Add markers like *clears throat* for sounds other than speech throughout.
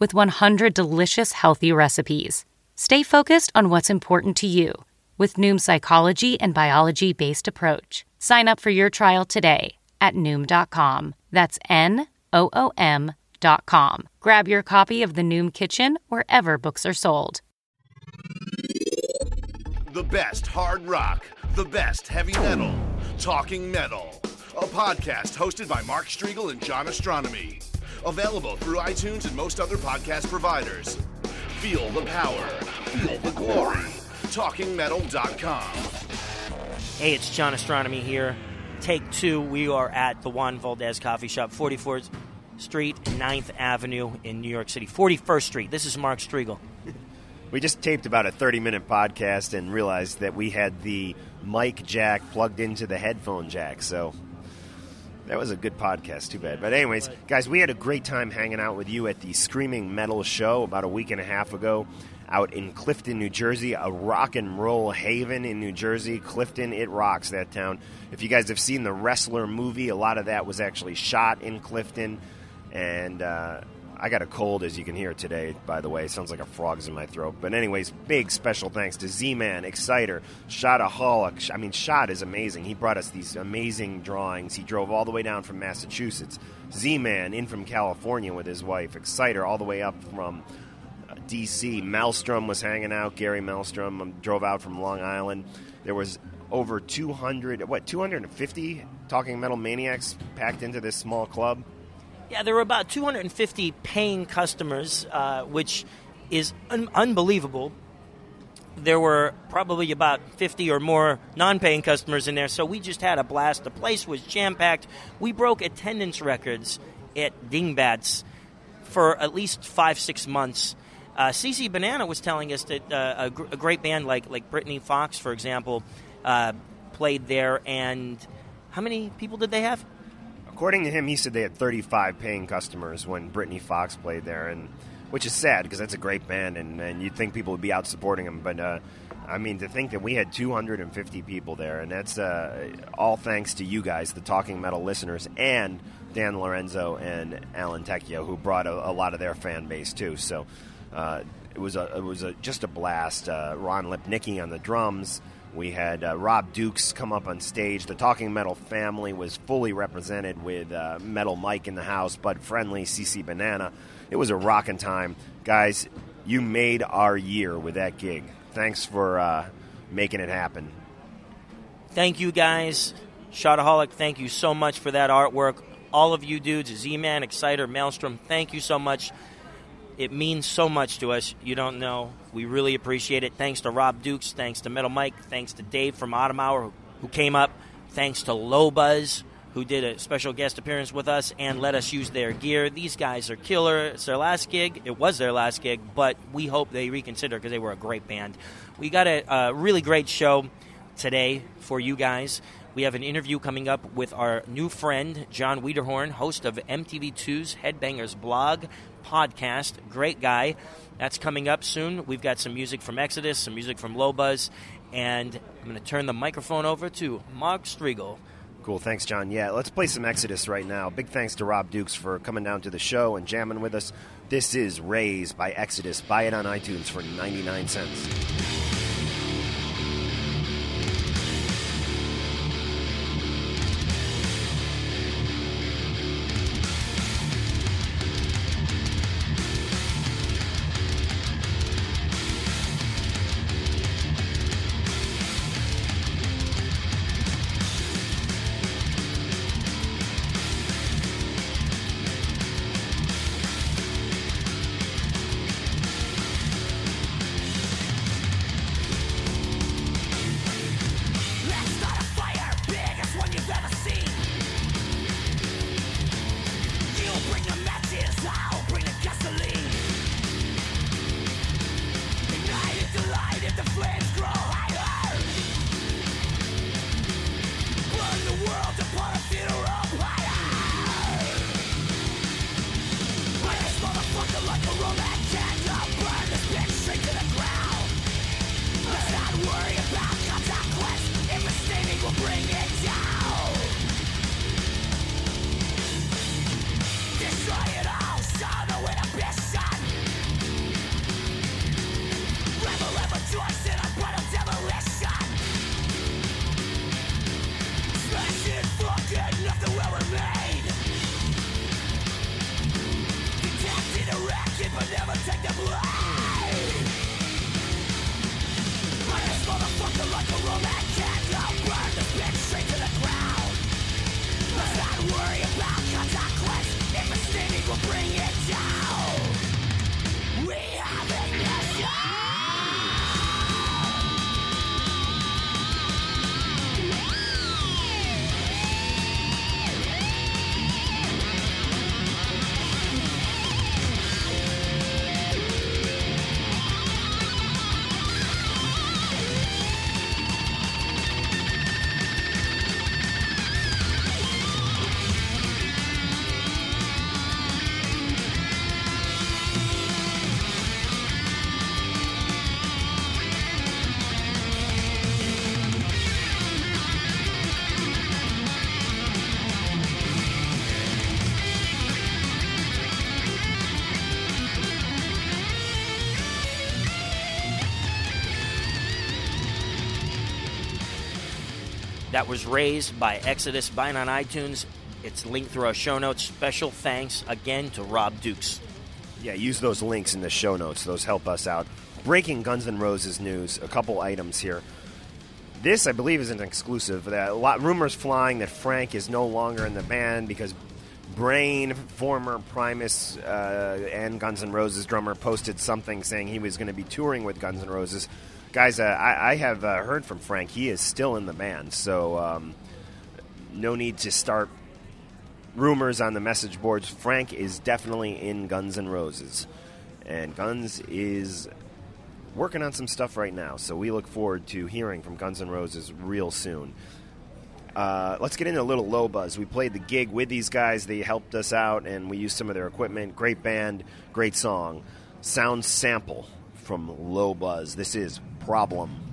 with 100 delicious healthy recipes. Stay focused on what's important to you with Noom's psychology and biology based approach. Sign up for your trial today at Noom.com. That's N O O M dot com. Grab your copy of The Noom Kitchen wherever books are sold. The best hard rock, the best heavy metal, Talking Metal, a podcast hosted by Mark Strigl and John Ostronomy. Available through iTunes and most other podcast providers. Feel the power, feel the glory. TalkingMetal.com. Hey, it's John Ostronomy here. Take two. We are at the Juan Valdez Coffee Shop, 44th Street, 9th Avenue in New York City. 41st Street. This is Mark Strigl. We just taped about a 30 minute podcast and realized that we had the mic jack plugged into the headphone jack. So that was a good podcast. Too bad. But, anyways, guys, we had a great time hanging out with you at the Screaming Metal Show about a week and a half ago out in Clifton, New Jersey, a rock and roll haven in New Jersey. Clifton, it rocks that town. If you guys have seen the Wrestler movie, a lot of that was actually shot in Clifton. And uh, I got a cold, as you can hear today, by the way. It sounds like a frog's in my throat. But, anyways, big special thanks to Z Man, Exciter, Shotaholic. I mean, Shot is amazing. He brought us these amazing drawings. He drove all the way down from Massachusetts. Z Man in from California with his wife. Exciter all the way up from DC. Maelstrom was hanging out. Gary Maelstrom um, drove out from Long Island. There was over 200, what, 250 Talking Metal Maniacs packed into this small club. Yeah, there were about 250 paying customers, uh, which is un- unbelievable. There were probably about 50 or more non paying customers in there, so we just had a blast. The place was jam packed. We broke attendance records at Dingbats for at least five, six months. Uh, CC Banana was telling us that uh, a, gr- a, great band like like Britny Fox, for example, uh, played there. And how many people did they have? According to him, he said they had 35 paying customers when Britny Fox played there, and which is sad because that's a great band, and, and you'd think people would be out supporting them. But uh, I mean, to think that we had 250 people there, and that's uh, all thanks to you guys, the Talking Metal listeners, and Dan Lorenzo and Alan Tecchio, who brought a, a lot of their fan base too. So uh, it was a it was a, just a blast. Uh, Ron Lipnicki on the drums. We had uh, Rob Dukes come up on stage. The Talking Metal family was fully represented with uh, Metal Mike in the house, Bud Friendly, CC Banana. It was a rocking time, guys. You made our year with that gig. Thanks for uh, making it happen. Thank you, guys. Shotaholic, thank you so much for that artwork. All of you dudes, Z Man, Exciter, Maelstrom, thank you so much. It means so much to us. You don't know. We really appreciate it. Thanks to Rob Dukes. Thanks to Metal Mike. Thanks to Dave from Autumn Hour who came up. Thanks to Low Buzz who did a special guest appearance with us and let us use their gear. These guys are killer. It's their last gig. It was their last gig, but we hope they reconsider because they were a great band. We got a, a really great show today for you guys. We have an interview coming up with our new friend, John Wiederhorn, host of MTV2's Headbangers blog podcast. Great guy. That's coming up soon. We've got some music from Exodus, some music from Low Buzz, and I'm going to turn the microphone over to Mark Strigl. Cool, thanks, John. Yeah, let's play some Exodus right now. Big thanks to Rob Dukes for coming down to the show and jamming with us. This is Raise by Exodus. Buy it on iTunes for 99 cents. That was raised by Exodus. Buying on iTunes. It's linked through our show notes. Special thanks again to Rob Dukes. Yeah, use those links in the show notes. Those help us out. Breaking Guns N' Roses news. A couple items here. This, I believe, is an exclusive. A lot rumors flying that Frank is no longer in the band because Brain, former Primus uh, and Guns N' Roses drummer, posted something saying he was going to be touring with Guns N' Roses. Guys, uh, I, I, have uh, heard from Frank. He is still in the band, so um, no need to start rumors on the message boards. Frank is definitely in Guns N' Roses, and Guns is working on some stuff right now. So we look forward to hearing from Guns N' Roses real soon. Uh, let's get into a little low buzz. We played the gig with these guys. They helped us out, and we used some of their equipment. Great band, great song. Sound sample from Low Buzz. This is Problem.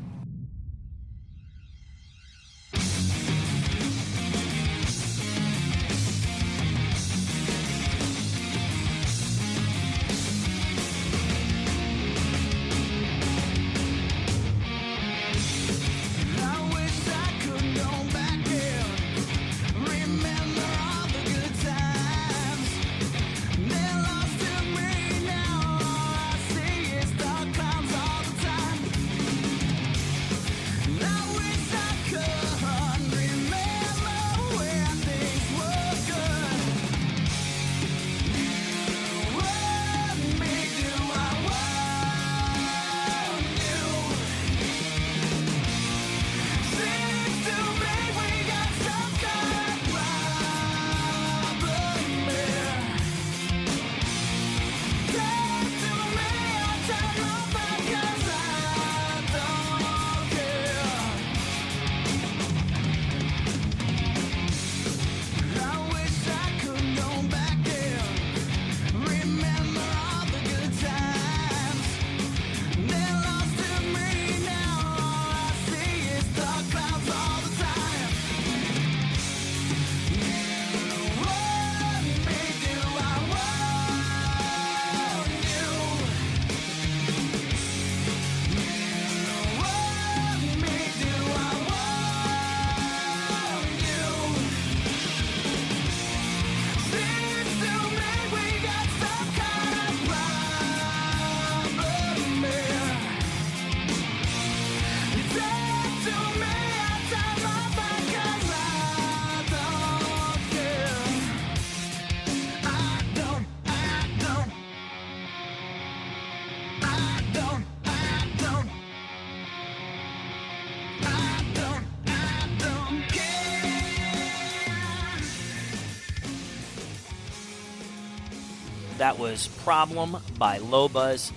That was Problem by Low Buzz.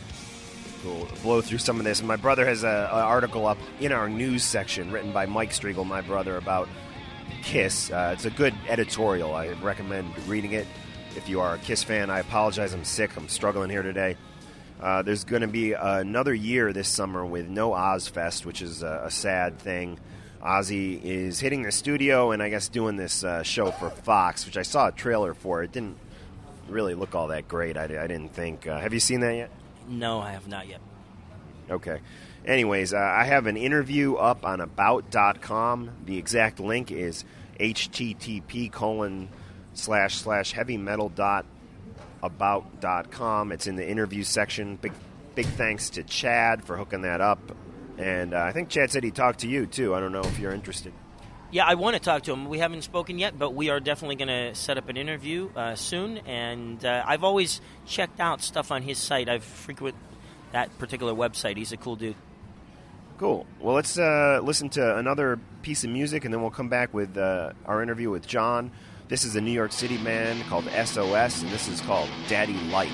We'll blow through some of this. My brother has an article up in our news section written by Mike Strigl, my brother, about Kiss. Uh, it's a good editorial. I recommend reading it. If you are a Kiss fan, I apologize. I'm sick. I'm struggling here today. Uh, there's going to be another year this summer with no Ozzfest, which is a, a, sad thing. Ozzy is hitting the studio and I guess doing this uh, show for Fox, which I saw a trailer for. It didn't really look all that great. I, I didn't think. Uh, have you seen that yet? No, I have not yet. Okay. Anyways, uh, I have an interview up on about.com. The exact link is http colon slash slash heavy metal dot about.com. It's in the interview section. Big big thanks to Chad for hooking that up. And uh, I think Chad said he talked to you too. I don't know if you're interested. Yeah, I want to talk to him. We haven't spoken yet, but we are definitely going to set up an interview uh, soon. And uh, I've always checked out stuff on his site. I've frequent that particular website. He's a cool dude. Cool. Well, let's uh, listen to another piece of music, and then we'll come back with uh, our interview with John. This is a New York City man called SOS, and this is called Daddy Like.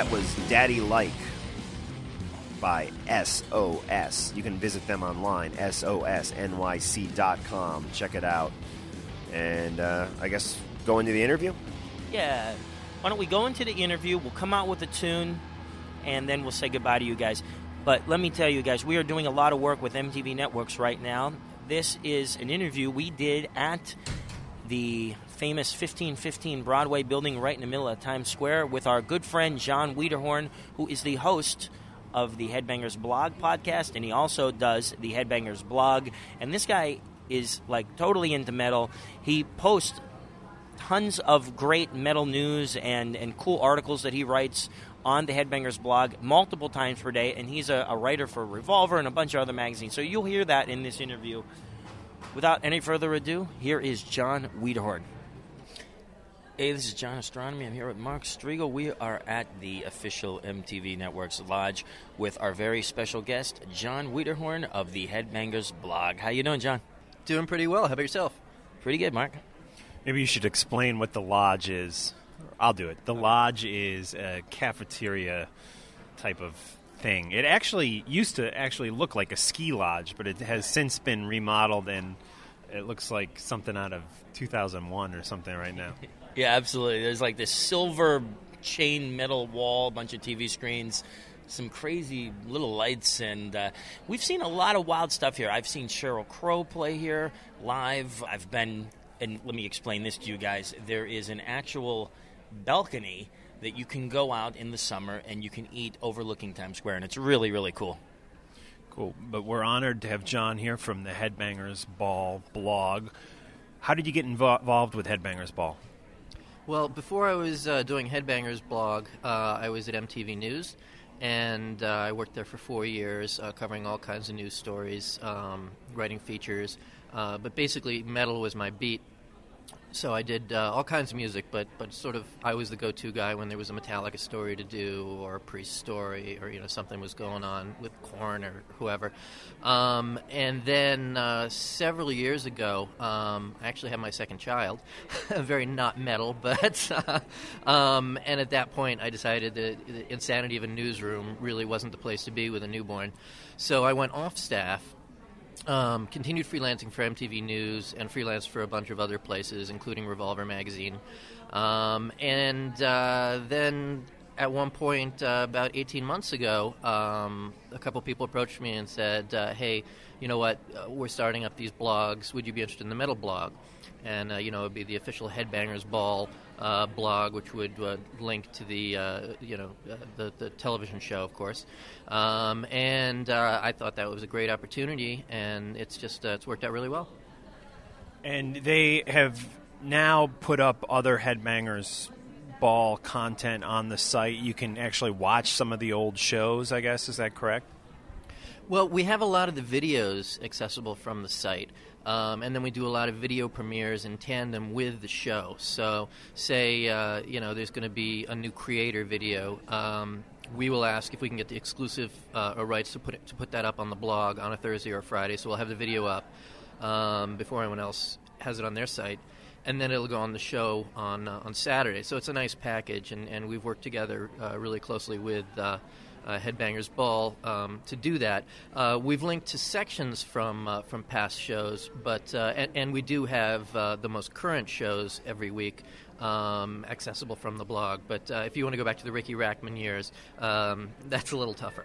That was Daddy Like by SOS. You can visit them online, sosnyc.com. Check it out. And uh, I guess go into the interview? Yeah. Why don't we go into the interview? We'll come out with a tune, and then we'll say goodbye to you guys. But let me tell you guys, we are doing a lot of work with MTV Networks right now. This is an interview we did at the famous 1515 Broadway building right in the middle of Times Square with our good friend John Wiederhorn, who is the host of the Headbangers blog podcast, and he also does the Headbangers blog. And this guy is like totally into metal. He posts tons of great metal news and, and cool articles that he writes on the Headbangers blog multiple times per day, and he's a, a, writer for Revolver and a bunch of other magazines. So you'll hear that in this interview. Without any further ado, here is John Wiederhorn. Hey, this is John Ostronomy. I'm here with Mark Strigl. We are at the official MTV Networks Lodge with our very special guest, John Wiederhorn of the Headbangers blog. How you doing, John? Doing pretty well. How about yourself? Pretty good, Mark. Maybe you should explain what the lodge is. I'll do it. The lodge is a cafeteria type of thing. It actually used to actually look like a ski lodge, but it has since been remodeled and it looks like something out of 2001 or something right now. *laughs* yeah, absolutely. There's like this silver chain metal wall, a bunch of TV screens, some crazy little lights, and uh, we've seen a lot of wild stuff here. I've seen Sheryl Crow play here live. I've been, and let me explain this to you guys. There is an actual balcony that you can go out in the summer and you can eat overlooking Times Square, and it's really, really cool. Cool. But we're honored to have John here from the Headbangers Ball blog. How did you get involved with Headbangers Ball? Well, before I was uh, doing Headbangers blog, uh, I was at MTV News, and uh, I worked there for four years, uh, covering all kinds of news stories, um, writing features. Uh, but basically, metal was my beat so I did uh, all kinds of music, but but sort of I was the go-to guy when there was a Metallica story to do, or a Priest story, or you know something was going on with Korn or whoever. Um, and then uh, several years ago, um, I actually had my second child. *laughs* Very not metal, *laughs* but uh, um, and at that point, I decided that the insanity of a newsroom really wasn't the place to be with a newborn. So I went off staff um, continued freelancing for MTV News and freelanced for a bunch of other places, including Revolver Magazine. Um, and uh, then at one point, uh, about 18 months ago, um, a couple people approached me and said, uh, Hey, you know what? Uh, we're starting up these blogs. Would you be interested in the metal blog? And, uh, you know, it would be the official Headbangers Ball uh, blog, which would uh, link to the uh, you know uh, the the television show, of course. Um, and uh, I thought that was a great opportunity, and it's just uh, it's worked out really well. And they have now put up other headbangers ball content on the site. You can actually watch some of the old shows. I guess is that correct? Well, we have a lot of the videos accessible from the site. Um, and then we do a lot of video premieres in tandem with the show. So, say uh, you know there's going to be a new Kreator video. Um, we will ask if we can get the exclusive uh, rights to put it, to put that up on the blog on a Thursday or Friday. So we'll have the video up um, before anyone else has it on their site, and then it'll go on the show on uh, on Saturday. So it's a nice package, and, and we've worked together uh, really closely with uh, Headbangers Ball um, to do that. Uh, we've linked to sections from uh, from past shows, but uh, and, and, we do have uh, the most current shows every week um, accessible from the blog. But uh, if you want to go back to the Ricky Rachtman years, um, *laughs* that's a little tougher.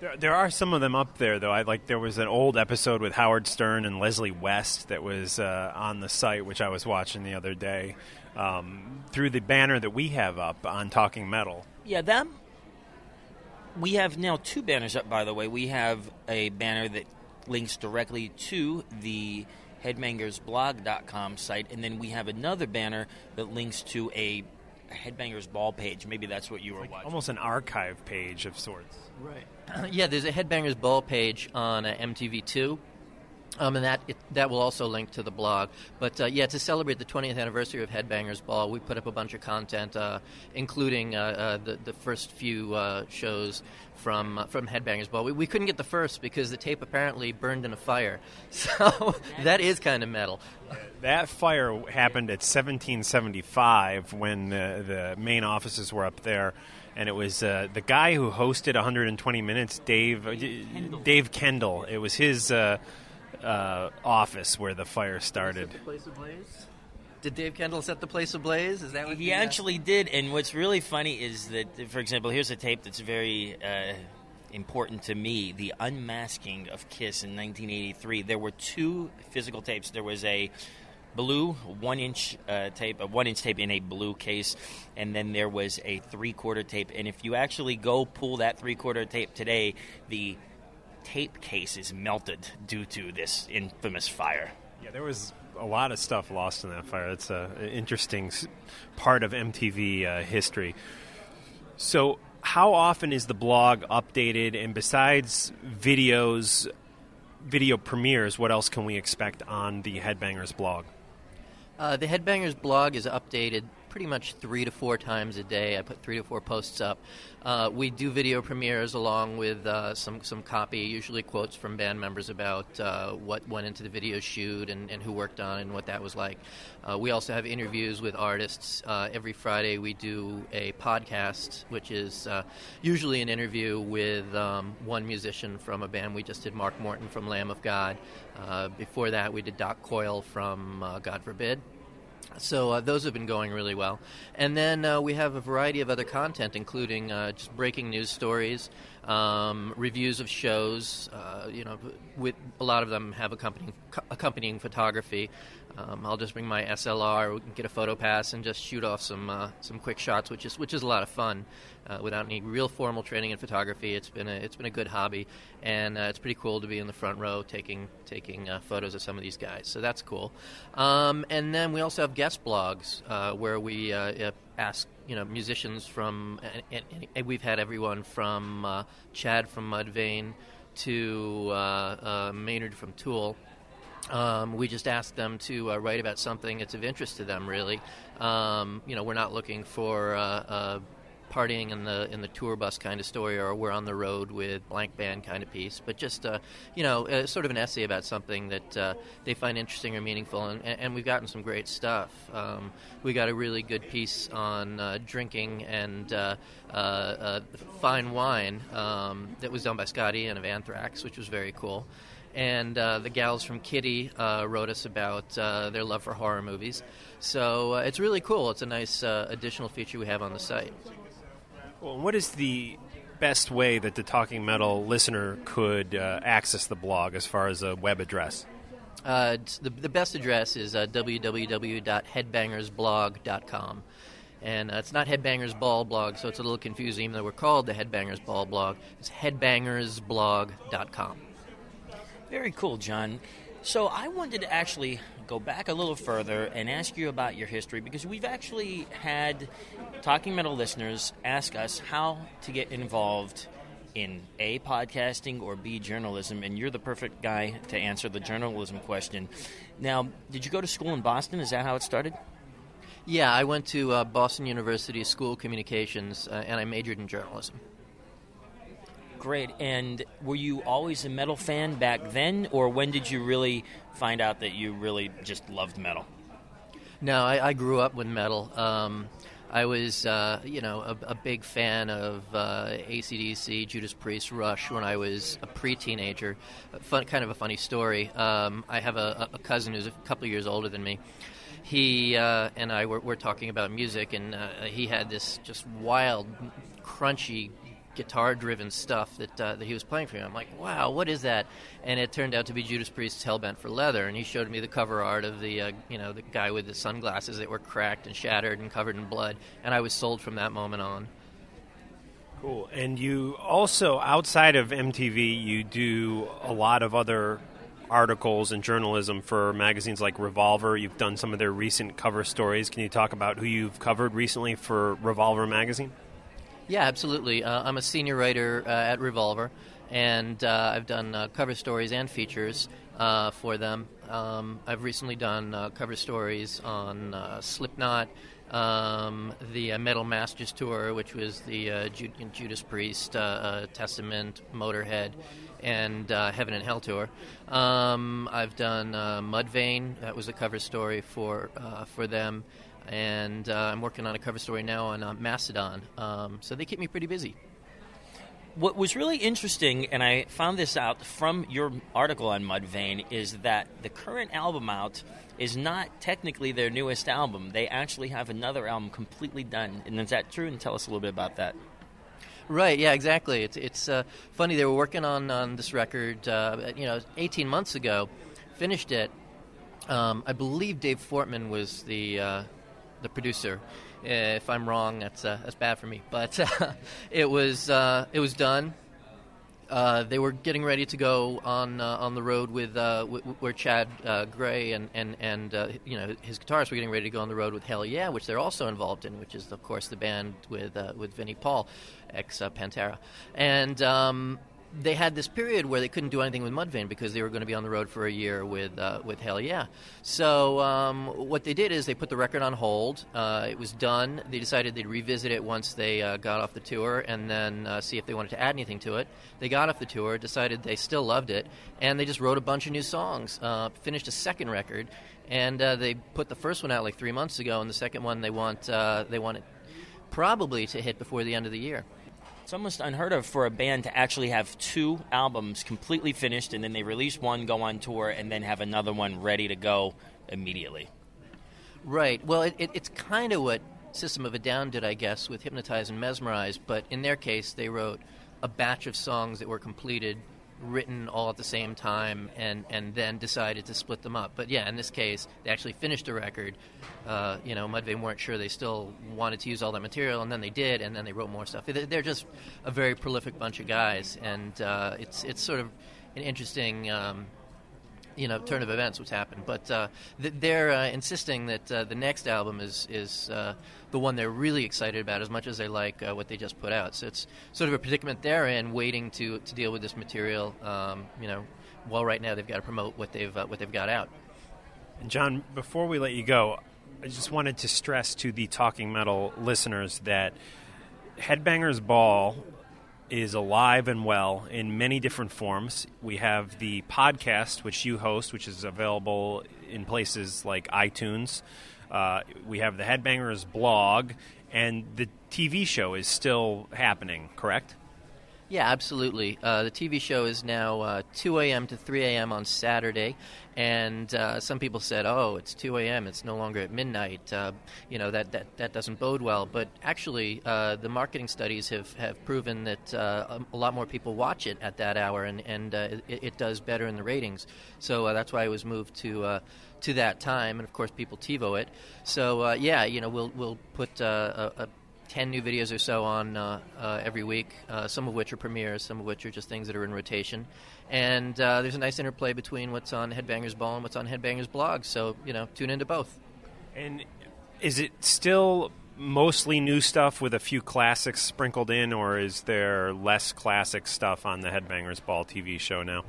There, there, are some of them up there, though. I like there was an old episode with Howard Stern and Leslie West that was on the site, which I was watching the other day. Um, through the banner that we have up on Talking Metal. Yeah, them we have now two banners up, by the way. We have a banner that links directly to the headbangersblog.com site, and then we have another banner that links to a Headbangers Ball page. Maybe that's what you were like watching. Almost an archive page of sorts. Right. *clears throat* yeah, there's a Headbangers Ball page on uh, MTV2 um, and that it, that will also link to the blog. But uh, yeah, to celebrate the 20th anniversary of Headbangers Ball, we put up a bunch of content, uh, including uh, uh the the first few uh, shows from uh, from Headbangers Ball. We, we couldn't get the first because the tape apparently burned in a fire, *laughs* so that is kind of metal. That fire happened at 1775 when the, the main offices were up there and it was uh, the guy who hosted 120 Minutes, Dave uh, Kendall. Dave Kendall. It was his uh, uh, office where the fire started. Did Dave Kendall set the place ablaze? Is that what He the, uh, actually did, and what's really funny is that, for example, here's a tape that's very uh, important to me: the unmasking of Kiss in 1983. There were two physical tapes. There was a blue one-inch uh, tape, a one-inch tape in a blue case, and then there was a three-quarter tape. And if you actually go pull that three-quarter tape today, the tape case is melted due to this infamous fire. Yeah, there was a lot of stuff lost in that fire. It's an interesting part of MTV uh, history. So, how often is the blog updated? And besides videos, video premieres, what else can we expect on the Headbangers blog? Uh, the Headbangers blog is updated pretty much three to four times a day. I put three to four posts up. Uh, we do video premieres along with uh, some some copy, usually quotes from band members about uh, what went into the video shoot and, and who worked on it and what that was like. Uh, we also have interviews with artists. Uh, every Friday we do a podcast, which is uh, usually an interview with um, one musician from a band. We just did Mark Morton from Lamb of God. Before that, we did Doc Coyle from God Forbid. So uh, those have been going really well, and then uh, we have a variety of other content, including uh, just breaking news stories, um, reviews of shows. Uh, you know, with a lot of them have accompanying accompanying photography. Um, I'll just bring my SLR, we can get a photo pass, and just shoot off some uh, some quick shots, which is which is a lot of fun. Uh, without any real formal training in photography, it's been a it's been a good hobby, and uh, it's pretty cool to be in the front row taking taking uh, photos of some of these guys. So that's cool. Um, and then we also have guest blogs uh, where we uh, ask you know musicians from, and, and, we've had everyone from Chad from Mudvayne to Maynard from Tool. Um, we just ask them to uh, write about something that's of interest to them. Really, um, you know, we're not looking for uh, uh, partying in the in the tour bus kind of story, or we're on the road with blank band kind of piece. But just uh, you know, uh, sort of an essay about something that uh, they find interesting or meaningful. And, and we've gotten some great stuff. Um, we got a really good piece on drinking and fine wine um, that was done by Scott Ian of Anthrax, which was very cool and uh, the gals from Kitty uh, wrote us about uh, their love for horror movies. So uh, it's really cool. It's a nice uh, additional feature we have on the site. Well, what is the best way that the Talking Metal listener could uh, access the blog as far as a web address? Uh, the, the best address is uh, www.headbangersblog.com. And uh, it's not Headbangers Ball blog, so it's a little confusing, even though we're called the Headbangers Ball blog. It's headbangersblog.com. Very cool, John. So I wanted to actually go back a little further and ask you about your history because we've actually had Talking Metal listeners ask us how to get involved in A, podcasting, or B, journalism, and you're the perfect guy to answer the journalism question. Now, did you go to school in Boston? Is that how it started? Yeah, I went to uh, Boston University School of Communications, uh, and I majored in journalism. Great. And were you always a metal fan back then, or when did you really find out that you really just loved metal? No, I, I grew up with metal. Um, I was, uh, you know, a, a big fan of uh, ACDC, Judas Priest, Rush when I was a pre-teenager. Fun, kind of a funny story. Um, I have a, a cousin who's a couple years older than me. He uh, and I were, were talking about music, and uh, he had this just wild, crunchy guitar-driven stuff that uh, that he was playing for me. I'm like, wow, what is that? And it turned out to be Judas Priest's "Hellbent for Leather," and he showed me the cover art of the uh, you know the guy with the sunglasses that were cracked and shattered and covered in blood, and I was sold from that moment on. Cool. And you also, outside of MTV, you do a lot of other articles and journalism for magazines like Revolver. You've done some of their recent cover stories. Can you talk about who you've covered recently for Revolver magazine? Yeah, absolutely. Uh, I'm a senior writer uh, at Revolver, and uh, I've done uh, cover stories and features uh, for them. Um, I've recently done uh, cover stories on Slipknot, um, the Metal Masters tour, which was the Ju- Judas Priest, Testament, Motorhead, and Heaven and Hell tour. Um, I've done Mudvayne. That was a cover story for for them. And uh, I'm working on a cover story now on uh, Mastodon. Um, so they keep me pretty busy. What was really interesting, and I found this out from your article on Mudvayne, is that the current album out is not technically their newest album. They actually have another album completely done. And is that true? And tell us a little bit about that. Right. Yeah. Exactly. It's it's uh, funny. They were working on on this record, uh, you know, 18 months ago. Finished it. Um, I believe Dave Fortman was the uh, the producer. If I'm wrong, that's uh, that's bad for me. But *laughs* it was uh, it was done. Uh, they were getting ready to go on uh, on the road with w- where Chad Gray and and and you know his guitarists were getting ready to go on the road with Hell Yeah, which they're also involved in, which is of course the band with with Vinnie Paul, ex Pantera, and um, they had this period where they couldn't do anything with Mudvayne because they were going to be on the road for a year with uh, with Hell Yeah. So um, what they did is they put the record on hold. Uh, it was done. They decided they'd revisit it once they uh, got off the tour and then uh, see if they wanted to add anything to it. They got off the tour, decided they still loved it, and they just wrote a bunch of new songs. Uh, finished a second record, and uh, they put the first one out like three months ago, and the second one they want they want it probably to hit before the end of the year. It's almost unheard of for a band to actually have two albums completely finished and then they release one, go on tour, and then have another one ready to go immediately. Right. Well, it, it, it's kind of what System of a Down did, I guess, with Hypnotize and Mesmerize, but in their case, they wrote a batch of songs that were completed, written all at the same time, and, and then decided to split them up. But yeah, in this case, they actually finished a record. Uh, you know, Mudvayne weren't sure they still wanted to use all that material, and then they did, and then they wrote more stuff. They- They're just a very prolific bunch of guys, and uh, it's it's sort of an interesting. Um, you know turn of events what's happened. But uh, th- they're uh, insisting that uh, the next album is is uh, the one they're really excited about as much as they like uh, what they just put out. So it's sort of a predicament they're in waiting to to deal with this material um, you know while right now they've got to promote what they've uh, what they've got out. And John, before we let you go, I just wanted to stress to the Talking Metal listeners that Headbangers Ball is alive and well in many different forms. We have the podcast, which you host, which is available in places like iTunes. Uh, we have the Headbangers blog, and the TV show is still happening, correct? Yeah, absolutely. Uh, the TV show is now uh, 2 a.m. to 3 a.m. on Saturday, and uh, some people said, "Oh, it's 2 a.m. It's no longer at midnight." Uh, you know that, that that doesn't bode well. But actually, uh, the marketing studies have, have proven that uh, a lot more people watch it at that hour, and and it, it does better in the ratings. So that's why it was moved to. To that time, and of course, people TiVo it. So yeah, you know, we'll we'll put a, a 10 new videos or so on uh, uh, every week, uh, some of which are premieres, some of which are just things that are in rotation. And uh, there's a nice interplay between what's on Headbangers Ball and what's on Headbangers Blog. So, you know, tune into both. And is it still mostly new stuff with a few classics sprinkled in, or is there less classic stuff on the Headbangers Ball TV show now?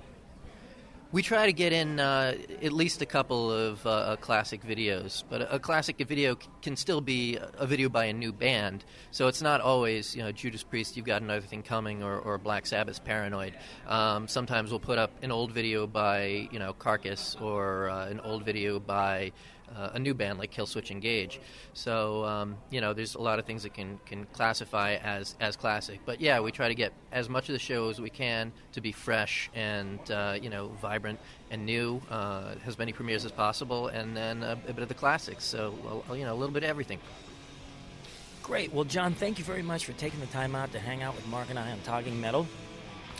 We try to get in uh, at least a couple of uh, classic videos, but a, a classic video c- can still be a video by a new band. So it's not always, you know, Judas Priest, you've got another thing coming, or, or Black Sabbath's Paranoid. Um, sometimes we'll put up an old video by, you know, Carcass, or uh, an old video by uh, a new band like Killswitch Engage. So um, you know, there's a lot of things that can can classify as as classic. But yeah, we try to get as much of the show as we can to be fresh and uh, you know vibrant and new. Uh, as many premieres as possible, and then a, a bit of the classics. So well, you know, a little bit of everything. Great. Well, John, thank you very much for taking the time out to hang out with Mark and I on Talking Metal.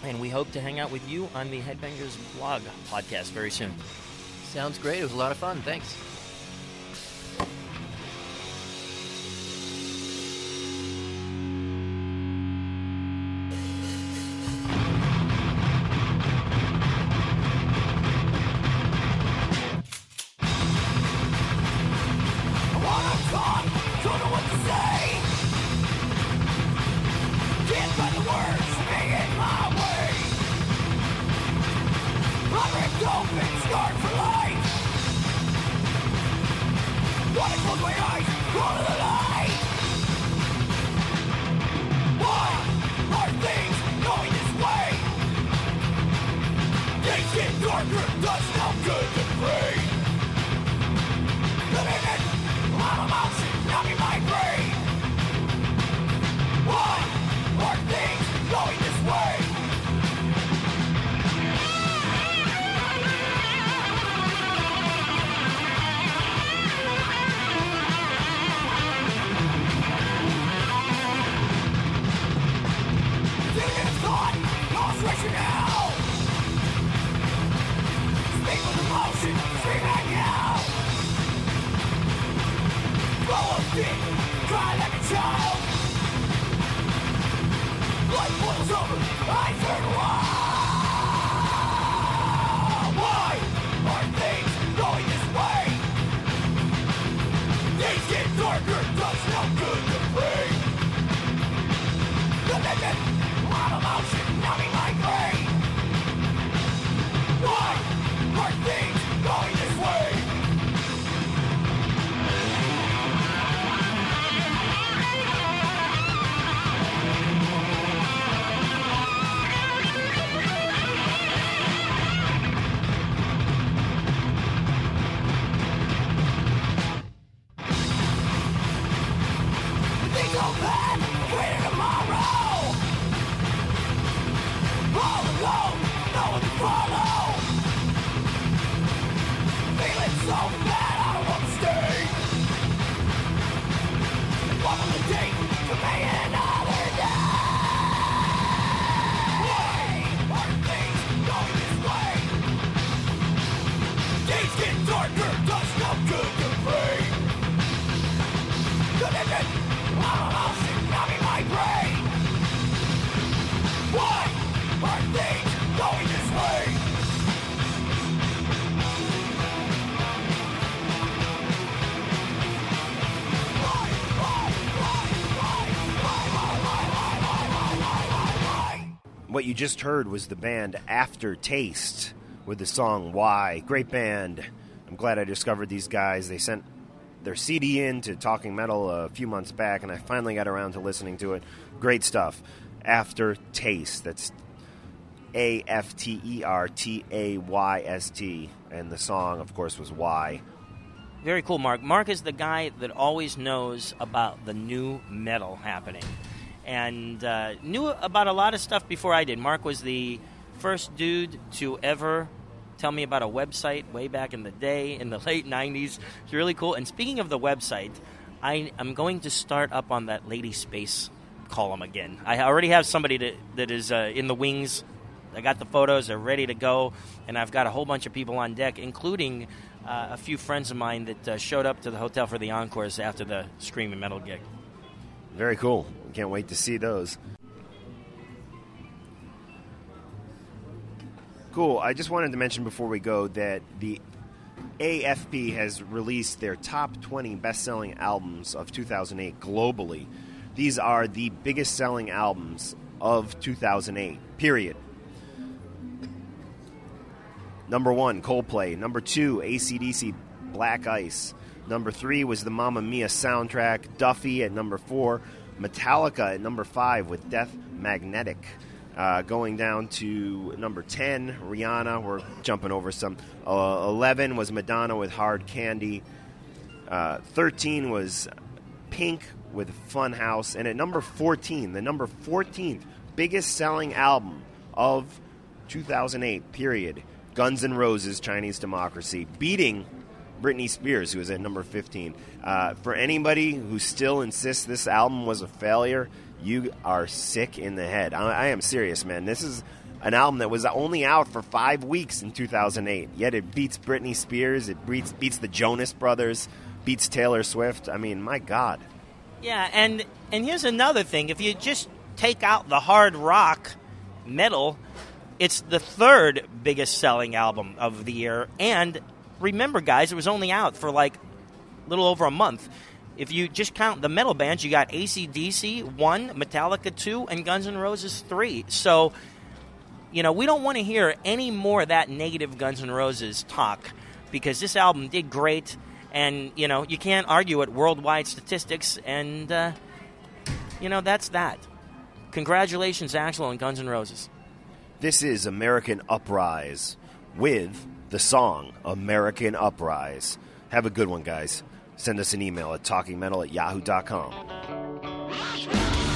And we hope to hang out with you on the Headbangers blog podcast very soon. Sounds great. It was a lot of fun. Thanks. Life was over, I turned wild What you just heard was the band Aftertayst with the song Why. Great band. I'm glad I discovered these guys. They sent their CD in to Talking Metal a few months back, and I finally got around to listening to it. Great stuff. Aftertayst. That's A F T E R T A Y S T. And the song, of course, was Why. Very cool, Mark. Mark is the guy that always knows about the new metal happening and uh, knew about a lot of stuff before I did. Mark was the first dude to ever tell me about a website way back in the day in the *laughs* late 90s. It's really cool. And speaking of the website, I am going to start up on that Lady Space column again. I already have somebody that, that is uh, in the wings. I got the photos, they're ready to go, and I've got a whole bunch of people on deck, including uh, a few friends of mine that uh, showed up to the hotel for the encores after the Screaming Metal gig. Very cool. Can't wait to see those. Cool. I just wanted to mention before we go that the AFP has released their top 20 best selling albums of 2008 globally. These are the biggest selling albums of 2008, period. Number one, Coldplay. Number two, ACDC, Black Ice. Number three was the Mamma Mia soundtrack. Duffy at number four. Metallica at number five with Death Magnetic. Uh, going down to number 10, Rihanna. We're jumping over some. Uh, 11 was Madonna with Hard Candy. Uh, 13 was Pink with Funhouse. And at number 14, the number 14th biggest selling album of 2008, period, Guns N' Roses, Chinese Democracy, beating Britney Spears, who was at number 15. Uh, for anybody who still insists this album was a failure, you are sick in the head. I, I am serious, man. This is an album that was only out for five weeks in 2008, yet it beats Britney Spears, it beats, beats the Jonas Brothers, beats Taylor Swift. I mean, my God. Yeah, and and here's another thing: if you just take out the hard rock metal, it's the third biggest selling album of the year, and remember, guys, it was only out for like a little over a month. If you just count the metal bands, you got ACDC 1, Metallica 2, and Guns N' Roses 3. So, you know, we don't want to hear any more of that negative Guns N' Roses talk because this album did great. And, you know, you can't argue at worldwide statistics. And, uh, you know, that's that. Congratulations, Axl and Guns N' Roses. This is American Uprise with the song American Uprise. Have a good one, guys. Send us an email at talkingmetal at yahoo.com.